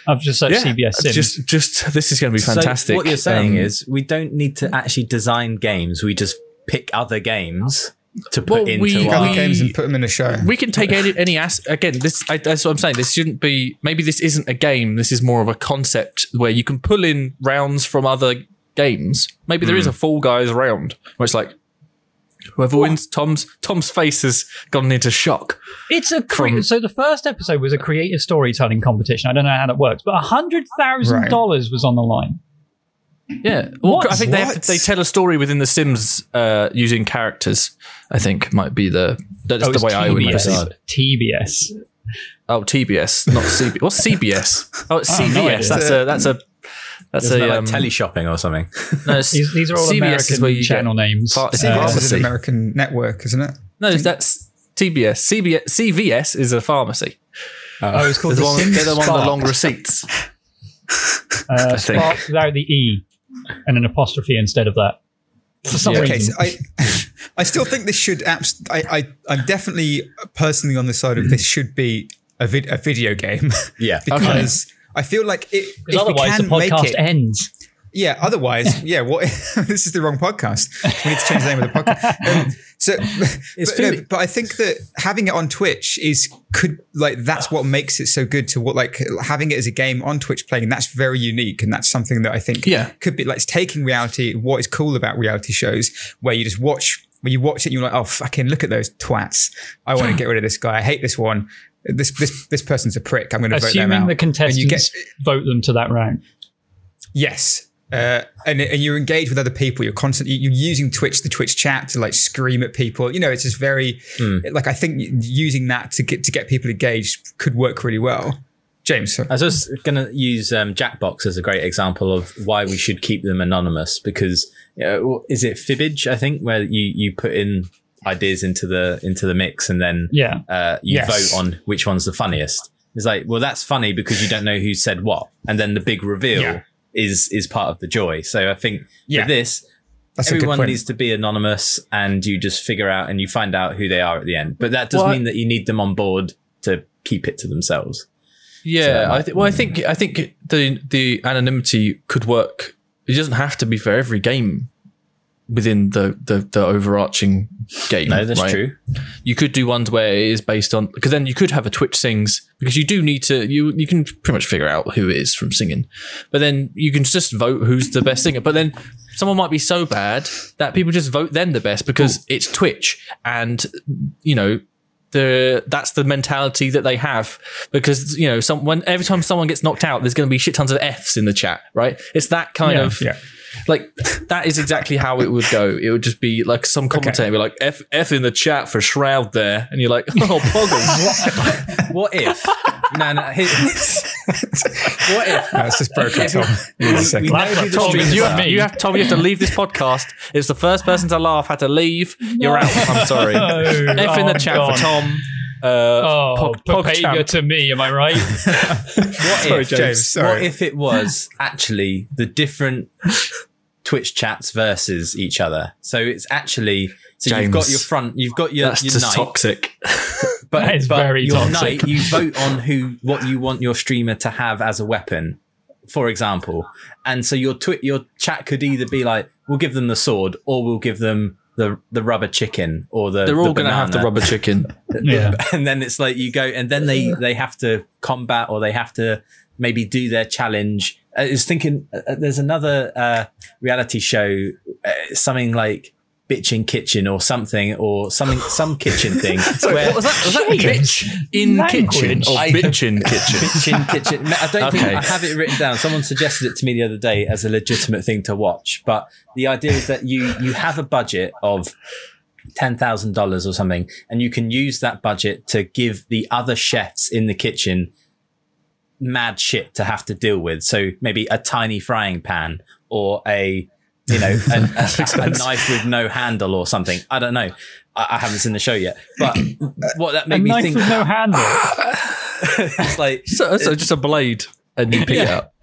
I've just searched CBS Sims. Just, just this is going to be fantastic. So what you're saying Um, is we don't need to actually design games. We just pick other games to put Well, into we- our other games and put them in a show. we can take any any as again. This I, that's what I'm saying. This shouldn't be. Maybe this isn't a game. This is more of a concept where you can pull in rounds from other games. Maybe there is a Fall Guys round where it's like whoever wins. Tom's Tom's face has gone into shock. It's a cre- From- so the first episode was a creative storytelling competition. I don't know how that works, but hundred thousand dollars was on the line. Yeah, well, What? I think they have to, they tell a story within The Sims uh, using characters. I think might be the that's Oh, the way I would TBS. proceed. TBS. Oh, TBS, not CBS. What's CBS? Oh, it's CVS. that's a that's a That's Isn't a that like um, teleshopping or something? no, These, these are all CBS American is where you channel get names. Far- Uh, CBS is an American network, isn't it? No, that's TBS. CBS, CVS is a pharmacy. oh, it's called They're the the one, they're the one with the long receipts. Uh. Spark without the E and an apostrophe instead of that. For some Okay, reason. so I, I still think this should. Abs- I, I, I'm definitely personally on the side of this should be a, vid- a video game Yeah. because I feel like it. Otherwise the podcast it, ends. yeah. Otherwise, yeah. What? this is the wrong podcast. We need to change the name of the podcast. Um, so, but, no, but I think that having it on Twitch is could like that's what makes it so good to what like having it as a game on Twitch playing. That's very unique, and that's something that I think Yeah. could be like it's taking reality. What is cool about reality shows where you just watch when you watch it, you're like, oh fucking look at those twats. I want to get rid of this guy. I hate this one. This this this person's a prick. I'm going to vote them Assuming out. the And contestants you get vote them to that round. Yes. Uh, and, and you're engaged with other people. You're constantly you're using Twitch, the Twitch chat, to like scream at people. You know, it's just very like I think using that to get to get people engaged could work really well. James, so- I was just going to use um, Jackbox as a great example of why we should keep them anonymous because you know, is it fibbage? I think where you you put in ideas into the into the mix and then Yeah. uh, you Yes. vote on which one's the funniest. It's like, well, that's funny because you don't know who said what, and then the big reveal Yeah. is is part of the joy. So I think Yeah. for this, that's everyone needs to be anonymous, and you just figure out and you find out who they are at the end. But that does Well, mean that you need them on board to keep it to themselves. Yeah, So- I th- well, I think I think the the anonymity could work. It doesn't have to be for every game within the the, the overarching game. No, that's right? true. You could do ones where it is based on because then you could have a Twitch sings because you do need to you you can pretty much figure out who it is from singing, but then you can just vote who's the best singer. But then someone might be so bad that people just vote them the best because it's Twitch and you know the that's the mentality that they have because you know some when every time someone gets knocked out there's going to be shit tons of f's in the chat right it's that kind Yeah, of yeah. Like that is exactly how it would go it would just be like some commentator would be like f f in the chat for shroud there and you're like oh poggers What if? no, no. here- what if? No, it's just broke up. Tom. Give me. We know Laptop who the Tom, you have, you have Tom you have to leave this podcast it's the first person to laugh had to leave you're out I'm sorry Oh, f in the oh, chat God. for Tom uh, Oh, Pog- Pog Champ. to me, am I right? What Sorry, if, James. Sorry. What if it was actually the different Twitch chats versus each other? So it's actually so you've got your front, you've got your, that's your just night, toxic but, That is but very your toxic. night you vote on who what you want your streamer to have as a weapon, for example. And so your twi- your chat could either be like, we'll give them the sword, or we'll give them the the rubber chicken, or the they're the all going to have the rubber chicken. Yeah. and then it's like you go and then they they have to combat or they have to maybe do their challenge. I was thinking uh, there's another uh reality show uh, something like bitchin kitchen or something or something some kitchen thing where What was that? Was that bitch in Language. kitchen or I- bitch in kitchen? Bitchin kitchen. I don't think I have it written down. Someone suggested it to me the other day as a legitimate thing to watch. But the idea is that you you have a budget of ten thousand dollars or something, and you can use that budget to give the other chefs in the kitchen mad shit to have to deal with. So maybe a tiny frying pan or a you know a, a, a knife with no handle or something. I don't know. I, I haven't seen the show yet, but what that A made me knife think with no handle. it's like So, so just a blade, and you pick it up.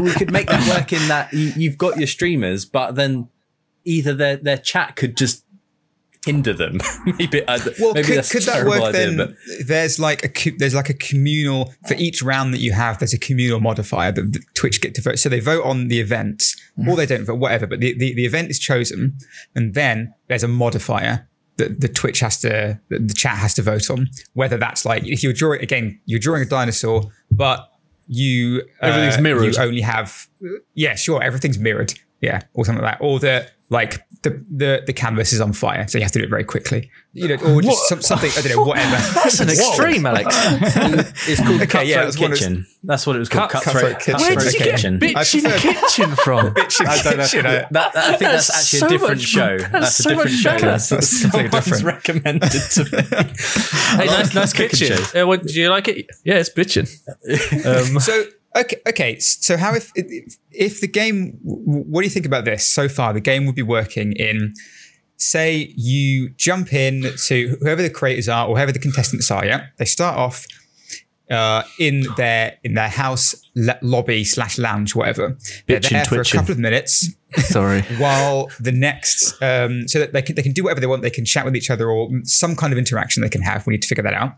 we could make that work in that you, you've got your streamers, but then either their their chat could just hinder them. maybe uh, Well, maybe could, that's a could that work idea, then? but There's like a there's like a communal for each round that you have. There's a communal modifier that Twitch get to vote. So they vote on the event, or they don't vote, whatever. But the, the, the event is chosen, and then there's a modifier that the Twitch has to, the chat has to vote on. Whether that's like if you're drawing again, you're drawing a dinosaur, but you uh, Everything's mirrored. You only have yeah, sure, everything's mirrored, yeah, or something like that, or the like the the the canvas is on fire, so you have to do it very quickly, you know, or just some, something I don't know, whatever. That's an extreme, Alex. it's called Okay, Cutthroat yeah, that's what Kitchen. That's what it was called. Cut- Cutthroat, Cutthroat Kitchen. Where Cutthroat did you get Kitchen. bitch in I kitchen from? Bitch, I don't know. kitchen, uh, That, that- I think that's, That's actually so a different much- show. that's That's, so a different much show. better. That's, That's completely someone's different. recommended to me. Hey, nice, nice cooking kitchen. shows. Yeah, what, do you like it? Yeah, it's bitching. Um, So Okay, okay. So how if if, the game? What do you think about this so far? The game would be working in. Say you jump in to whoever the creators are or whoever the contestants are. Yeah, they start off uh, in their in their house le- lobby slash lounge, whatever. They're Bitchin', there for a couple of minutes Sorry. while the next, um, so that they can they can do whatever they want. They can chat with each other or some kind of interaction they can have. We need to figure that out.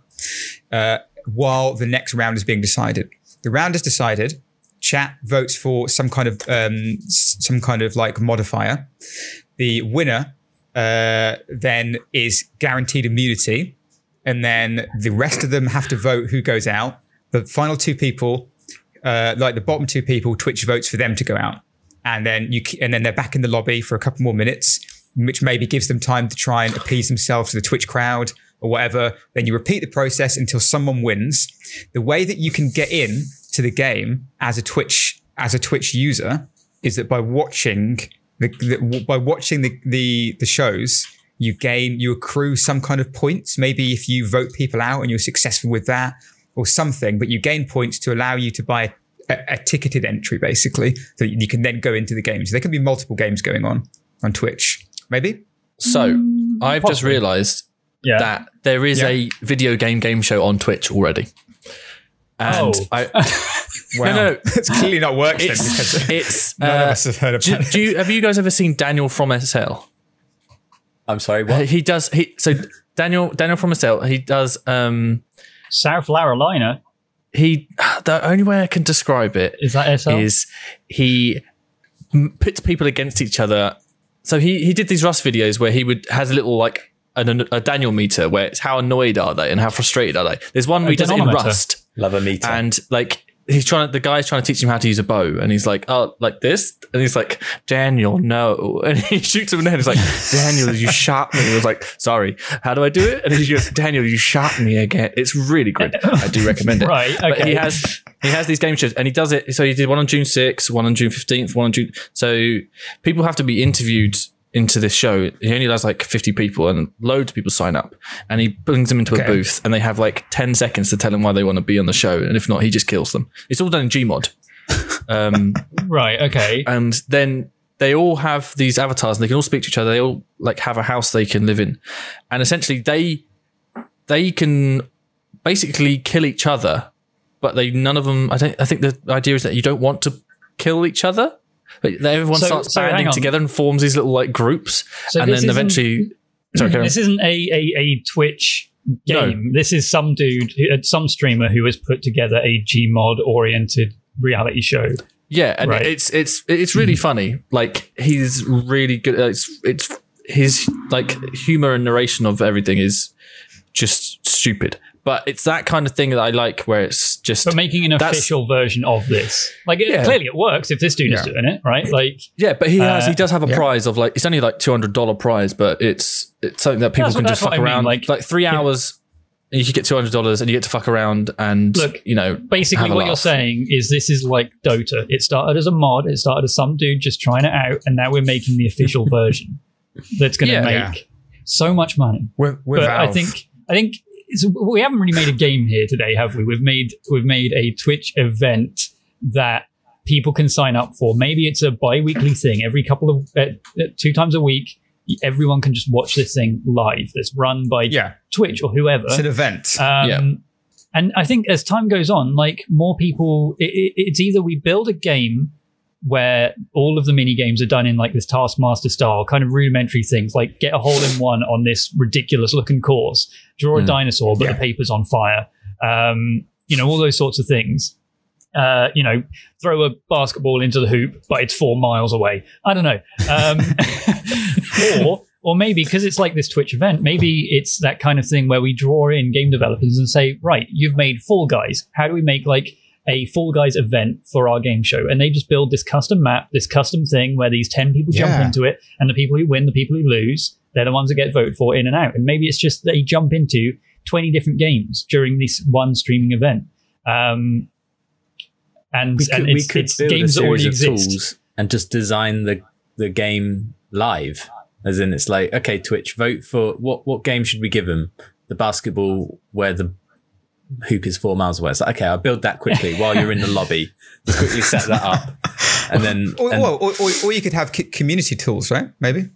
Uh, while the next round is being decided, the round is decided. Chat votes for some kind of um, some kind of like modifier. The winner uh, then is guaranteed immunity, and then the rest of them have to vote who goes out. The final two people, uh, like the bottom two people, Twitch votes for them to go out, and then you and then they're back in the lobby for a couple more minutes, which maybe gives them time to try and appease themselves to the Twitch crowd or whatever. Then you repeat the process until someone wins. The way that you can get in to the game as a Twitch as a Twitch user is that by watching the, the by watching the, the the shows you gain you accrue some kind of points maybe if you vote people out and you're successful with that or something but you gain points to allow you to buy a, a ticketed entry basically so you can then go into the games there can be multiple games going on on twitch maybe So I've just realised Yeah. that there is Yeah. a video game game show on Twitch already. And Oh. I, wow no, no. it's clearly not worked then it's, because it's none of uh, us have heard do, about it do you, have you guys ever seen Daniel from SL? I'm sorry. What? He does. He so Daniel Daniel from SL. He does. Um, South Carolina he the only way I can describe it is that SL? is he m- pits people against each other. So he he did these Rust videos where he would has a little like an, a Daniel meter where it's how annoyed are they and how frustrated are they. There's one where he does it in. Rust Love a meter. and like he's trying to the guy's trying to teach him how to use a bow and he's like oh like this and he's like Daniel no and he shoots him in the head he's like Daniel you shot me he was like sorry how do I do it and he goes Daniel you shot me again it's really good I do recommend it right. but Okay. he has he has these game shows and he does it so he did one on June 6th one on June 15th one on June so people have to be interviewed into this show he only does like 50 people and loads of people sign up. And he brings them into a booth and they have like 10 seconds to tell him why they want to be on the show. And if not he just kills them. It's all done in gmod. Um right. Okay. and then they all have these avatars and they can all speak to each other. They all like have a house they can live in. And essentially they they can basically kill each other but they none of them i don't i think the idea is that you don't want to kill each other. but then everyone So- starts so banding together and forms these little like groups So and then eventually sorry this isn't a, a, a Twitch No. game. This is some dude, uh, some streamer who has put together a Gmod oriented reality show. Yeah, and Right. it's it's it's really funny. Like he's really good. uh, It's it's his like humor and narration of everything is just stupid. But it's that kind of thing that I like, where it's just But making an That's- official version of this, like it, Yeah. clearly it works if this dude is Yeah. doing it, right? Like yeah. But he has Uh, he does have a yeah. prize of like it's only like two hundred dollar prize, but it's it's something that people That's can what- just that's fuck what I mean, around. like- Like, three hours, and you can get two hundred dollars, and you get to fuck around and Look, you know basically have a what you're laugh. saying is this is like Dota. It started as a mod. It started as some dude just trying it out, and now we're making the official version that's going to Yeah. make Yeah. so much money. We're, we're but I Valve. think I think it's, we haven't really made a game here today, have we? We've made we've made a Twitch event that people can sign up for. Maybe it's a bi-weekly thing. Every couple of uh, uh, two times a week, everyone can just watch this thing live. That's run by yeah, Twitch or whoever. it's an event. Um, Yeah. And I think as time goes on, like more people, it, it, it's either we build a game where all of the mini games are done in like this Taskmaster style, kind of rudimentary things, like get a hole in one on this ridiculous looking course, draw a Mm. dinosaur, but Yeah. the paper's on fire. Um, you know, all those sorts of things. Uh, you know, throw a basketball into the hoop, but it's four miles away. I don't know. Um, or or maybe because it's like this Twitch event, maybe it's that kind of thing where we draw in game developers and say, right, you've made Fall Guys. How do we make like a Fall Guys event for our game show? And they just build this custom map, this custom thing where these 10 people jump Yeah. into it, and the people who win, the people who lose, they're the ones that get voted for in and out. And maybe it's just they jump into 20 different games during this one streaming event. Um, and, we could, and we it's, could it's build a games that series already of exist. tools and just design the the game live. As in, it's like, okay, Twitch, vote for what what game should we give them? The basketball where the hoop is four miles away. It's like, okay, I'll build that quickly while you're in the lobby. Just quickly set that up. And then. Or, and- or, or, or, you could have community tools, right? Maybe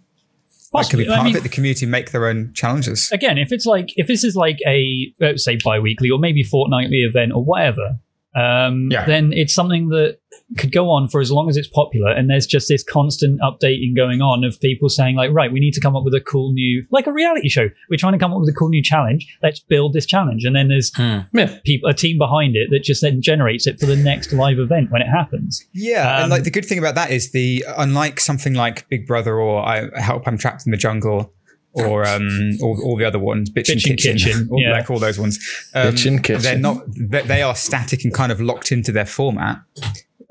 that could be part I mean, of it. The community make their own challenges. again, if it's like if this is like a let's say bi-weekly or maybe fortnightly event or whatever, um, Yeah. then it's something that could go on for as long as it's popular. And there's just this constant updating going on of people saying like, right, we need to come up with a cool new, like a reality show. We're trying to come up with a cool new challenge. Let's build this challenge. And then there's Hmm. Yeah. people, a team behind it that just then generates it for the next live event when it happens. Yeah, Um, and like the good thing about that is the unlike something like Big Brother or I Help I'm Trapped in the Jungle or um all, all the other ones, Bitch, and Bitch and Kitchen, Kitchen, all, yeah. like all those ones. Um, Bitch and Kitchen. They're not. They they are static and kind of locked into their format.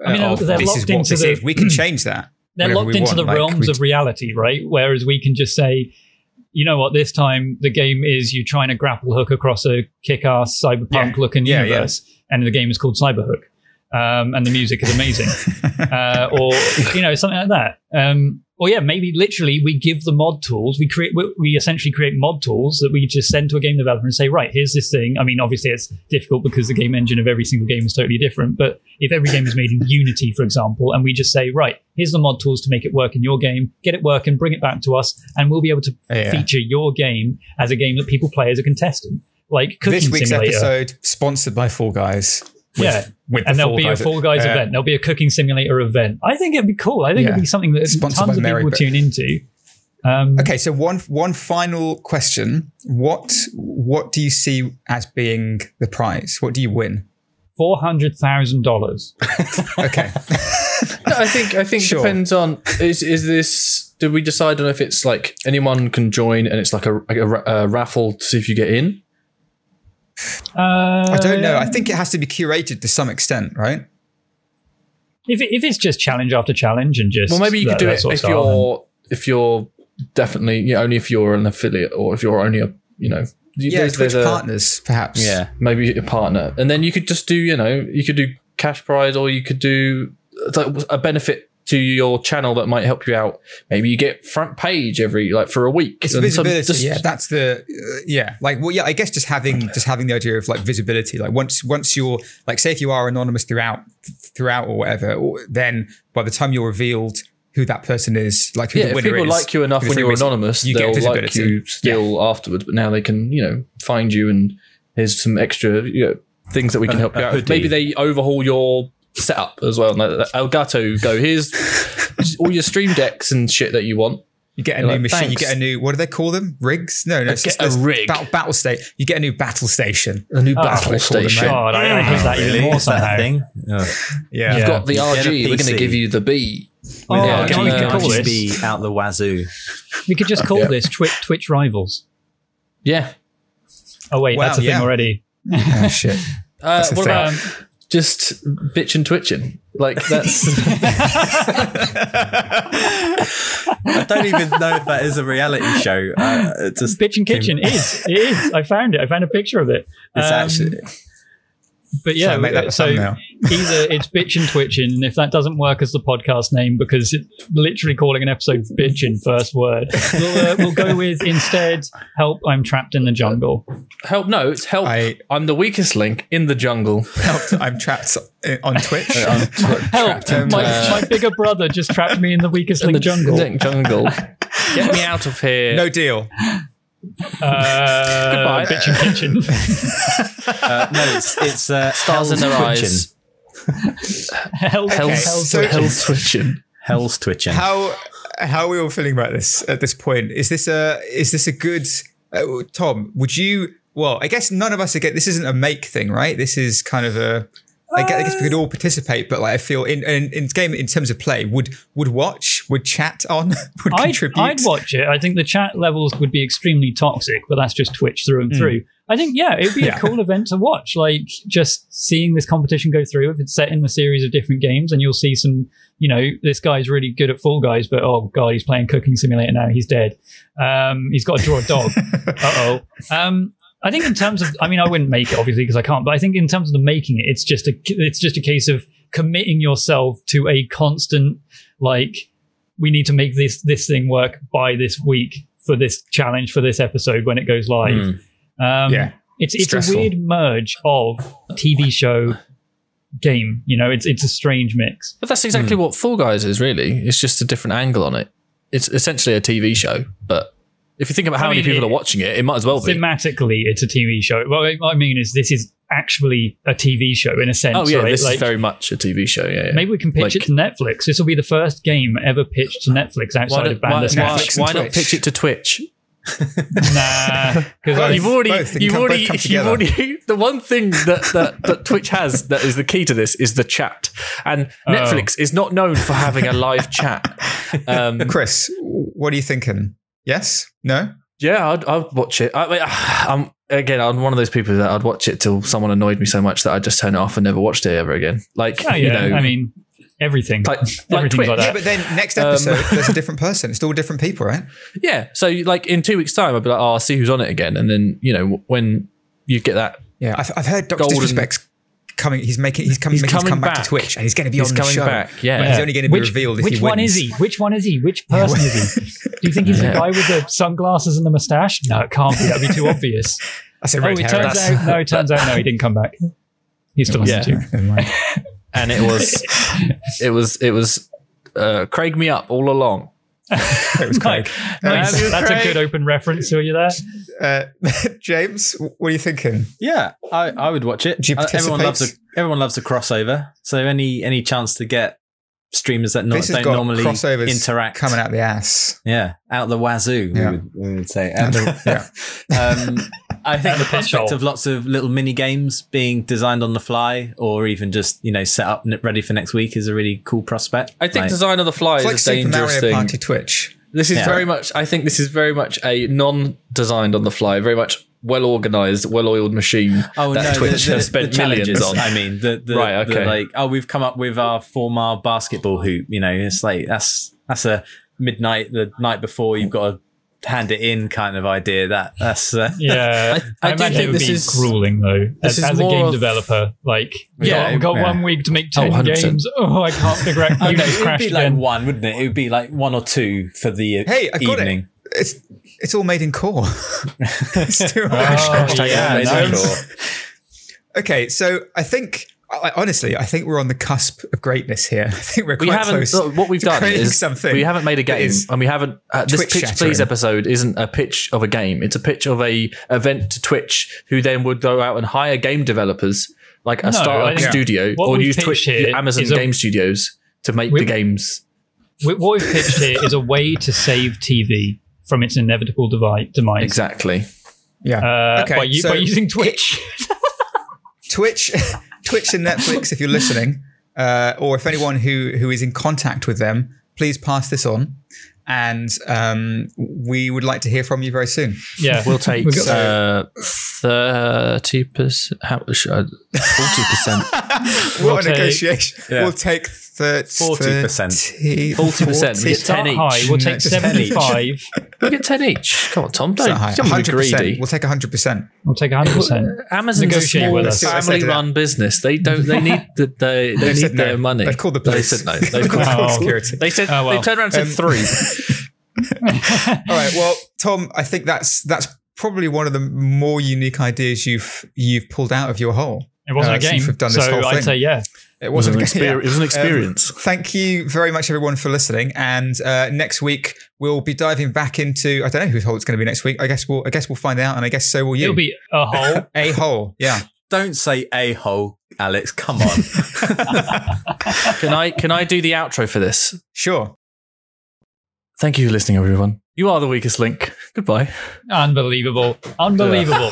I mean, uh, of they're this is locked what into this the- is. We can change that. they're locked into want, the like, realms we- of reality, right? Whereas we can just say, you know what, this time the game is you trying to grapple hook across a kick-ass cyberpunk looking Yeah, yeah. universe, and the game is called Cyberhook, um, and the music is amazing, uh, or you know something like that. Um, or yeah, maybe literally we give the mod tools. We create, we, essentially create mod tools that we just send to a game developer and say, right, here's this thing. I mean, obviously it's difficult because the game engine of every single game is totally different. But if every game is made in Unity, for example, and we just say, right, here's the mod tools to make it work in your game, get it working, bring it back to us, and we'll be able to Yeah. feature your game as a game that people play as a contestant, like Cooking This week's Simulator. episode sponsored by Fall Guys. With, Yeah. with the and there'll Fall be Guys- a Fall Guys uh, event. There'll be a cooking simulator event. I think it'd be cool. I think Yeah. it'd be something that Sponsored tons of people Mary would Beth. tune into. Um, Okay, so one one final question: what what do you see as being the prize? What do you win? Four hundred thousand dollars. Okay, No, I think I think Sure. depends on is is this. Did we decide on if it's like anyone can join and it's like a, a, a raffle to see if you get in? Uh, I don't know. I think it has to be curated to some extent, right? if it, if it's just challenge after challenge and just Well, maybe you that- could do it if you're if you're definitely yeah only if you're an affiliate or if you're only a you know Yeah, there's- Twitch there's a- partners, perhaps. yeah. maybe a partner, and then you could just do you know you could do cash prize or you could do like a benefit to your channel that might help you out. Maybe you get front page every like for a week. It's And some- visibility. just- yeah, that's the uh, yeah. Like, well, yeah. I guess just having just having the idea of like visibility. Like once once you're like, say if you are anonymous throughout throughout or whatever, or, then by the time you're revealed who that person is, like who yeah, the if winner people is, like you enough when you're reason- anonymous, you get they'll like you still afterwards. But now they can, you know, find you and here's some extra you know, things that we can A- help you out. with. Maybe they overhaul your setup as well. Like Elgato go here's all your stream decks and shit that you want. You get a You're new like, machine. "Thanks." You get a new. What do they call them? Rigs? No, no. It's get just a this rig. Battle, battle state. You get a new battle station. A new Oh, battle they call them, station. right? God, I, I hate that even more that somehow. thing? Oh. Yeah. You've yeah. Got the You RG. We're going to give you the B. Oh, Yeah, can we uh, call RGB this? out the wazoo. We could just call Yeah. this Twitch Twitch rivals. Yeah. Oh wait, Wow, that's a thing already. Oh, shit. Uh, the what thing. about just bitch and twitching? Like that's I don't even know if that is a reality show. Uh, it just Bitch and Kitchen is. It is. I found it. I found a picture of it. It's Um, actually But yeah, Try and make that so thumbnail. either it's bitch and twitching, and if that doesn't work as the podcast name because it, literally calling an episode bitchin' first word, we'll, uh, we'll go with instead help. I'm trapped in the jungle. help. No, it's help. I- I'm the weakest link in the jungle. Help! I'm trapped on Twitch. Help! in, My, uh, my bigger brother just trapped me in the weakest In link the jungle. jungle. Get me out of here. no deal. Uh, Goodbye. Bitch and kitchen. uh, no, it's it's uh, Stars in Hell's their twitching. eyes. Hell's, Okay, hell's so- twitching. Hell's twitching. Hell's twitching. How how are we all feeling about this at this point? Is this a is this a good uh, Tom? Would you? Well, I guess none of us are get. This isn't a make thing, right? This is kind of a. I guess, I guess we could all participate, but like I feel in in, in game in terms of play, would would watch, would chat on, would I'd, contribute. I'd watch it. I think the chat levels would be extremely toxic, but that's just Twitch through and through. I think, yeah, it'd be Hmm. Yeah. a cool event to watch. Like just seeing this competition go through. If it's set in a series of different games, and you'll see some, you know, this guy's really good at Fall Guys, but oh god, he's playing Cooking Simulator now. He's dead. Um, he's got to draw a dog. uh oh. Um, I think in terms of, I mean, I wouldn't make it obviously because I can't, but I think in terms of the making it, it's just a, it's just a case of committing yourself to a constant, like, we need to make this this thing work by this week for this challenge for this episode when it goes live. Um, Yeah. It's it's Stressful. a weird merge of TV show game. You know, it's it's a strange mix. But that's exactly what Fall Guys is, really. It's just a different angle on it. It's essentially a TV show, but if you think about how I many people it- are watching it, it might as well be. Thematically, it's a TV show. Well, what I mean is this is actually a TV show in a sense. Oh yeah, right? this Like, is very much a TV show. Yeah, yeah. Maybe we can pitch Like- it to Netflix. This will be the first game ever pitched to Netflix outside don't- of why, why, Bandersnatch. Netflix and why not pitch it to Twitch? nah, because Both. you've already, both. You've come- already, you've already. The one thing that, that that Twitch has that is the key to this is the chat, and Oh. Netflix is not known for having a live chat. Um, Chris, what are you thinking? Yes? No? yeah, I'd, I'd watch it. I, mean, I'm again, I'm one of those people that I'd watch it till someone annoyed me so much that I just turn it off and never watched it ever again. Like oh, you know, I mean everything. like, like Everything's Twitch. like Yeah, but then next Um, episode, there's a different person. It's all different people, right? Yeah. So like in two weeks' time, I'll be like, oh, I'll see who's on it again, and then you know when you get that, Yeah. I've, I've heard Dr. Golden- Disrespect's coming. He's making, he's coming, He's he's coming come back. back. to Twitch and he's going to be he's on the show. back. Yeah. But he's only going to be which, revealed if which he one is he? Which one is he? Which person is he? Do you think he's Yeah. the guy with the sunglasses and the mustache? No, it can't be. That'd be too obvious. That's a oh, red it herring. turns out no. It turns out no. He didn't come back. He's still on Yeah. YouTube. And it was, it was, it was, uh, Craig me up all along. It was Craig. Nice. Have you, That's a good open reference. Are you there? Uh, James, what are you thinking? Yeah, I, I would watch it. Do you Uh, everyone loves a everyone loves a crossover. So any any chance to get streamers that not, don't normally interact coming out the ass. Yeah, out the wazoo. Yeah. We, would, we would say. Out And, the- um, I think the the prospect of lots of little mini games being designed on the fly, or even just you know set up and ready for next week, is a really cool prospect. I think Like- design on the fly It's is like a Super dangerous Mario thing. Party Twitch. This is Yeah. very much. I think this is very much a non-designed on the fly, very much well-organized, well-oiled machine Oh that no, Twitch the, the, has spent the millions on. I mean, the, the, Right, the, okay. like, oh, we've come up with our four mile basketball hoop. You know, it's like that's that's a midnight the night before you've got to hand it in kind of idea. That that's uh, Yeah, I- I do imagine think it would this be is- grueling though. this As, is as a game of- developer, like we Yeah, got, we got yeah. one week to make Oh, ten 100%. games. Oh, I can't figure out. Oh, no, it would crashed be like one, wouldn't it? It would be like one or two for the uh, Hey, I got evening. It. It's it's all made in core. It's too Oh, much. yeah, made in nice. core. Okay, so I think I, honestly, I think we're on the cusp of greatness here. I think we're we quite haven't. close. look, what we've to done is something we haven't made a game, and we haven't. Uh, this pitch shattering. please episode isn't a pitch of a game. It's a pitch of a event to Twitch, who then would go out and hire game developers, like a No, startup I studio, What or we've use Twitch, here Amazon is a- Game Studios to make We- the games. Wh- What we've pitched here is a way to save TV from its inevitable devi- demise. Exactly. Yeah. Uh, Okay, by, u- so by using Twitch. Twitch, Twitch and Netflix, if you're listening, uh, or if anyone who who is in contact with them, please pass this on, and um, we would like to hear from you very soon. yeah, We'll take We've got- uh, thirty percent. Forty percent. We'll, We'll take- negotiation. Yeah. We'll take thir- 40%. 30, 40%. We get 10 Start each. high. We'll take No, just 10 each. seventy-five. We'll get ten each. Come on, Tom. Don't, don't be greedy. We'll take 100%. We'll take hundred percent. Amazon's a Negotiate small with us. family-run business. They don't. They need the. They, they need said no. their money. They've called the They police. said no. They've They've called called, Oh. security. they said. Oh, well. They turned around and said Um, three. All right. Well, Tom, I think that's that's probably one of the more unique ideas you've you've pulled out of your hole. It wasn't Uh, a game. We've done this so whole I'd thing. say yeah. It It was an, wasn't exper- game. it was an Um, experience. thank you very much, everyone, for listening. And uh, next week we'll be diving back into I don't know whose hole it's going to be next week. I guess we'll I guess we'll find out, and I guess so will you. It'll be a hole. a hole. Yeah. Don't say a hole, Alex. Come on. can I? Can I do the outro for this? Sure. Thank you for listening, everyone. You are the weakest link. Goodbye. Unbelievable. Unbelievable.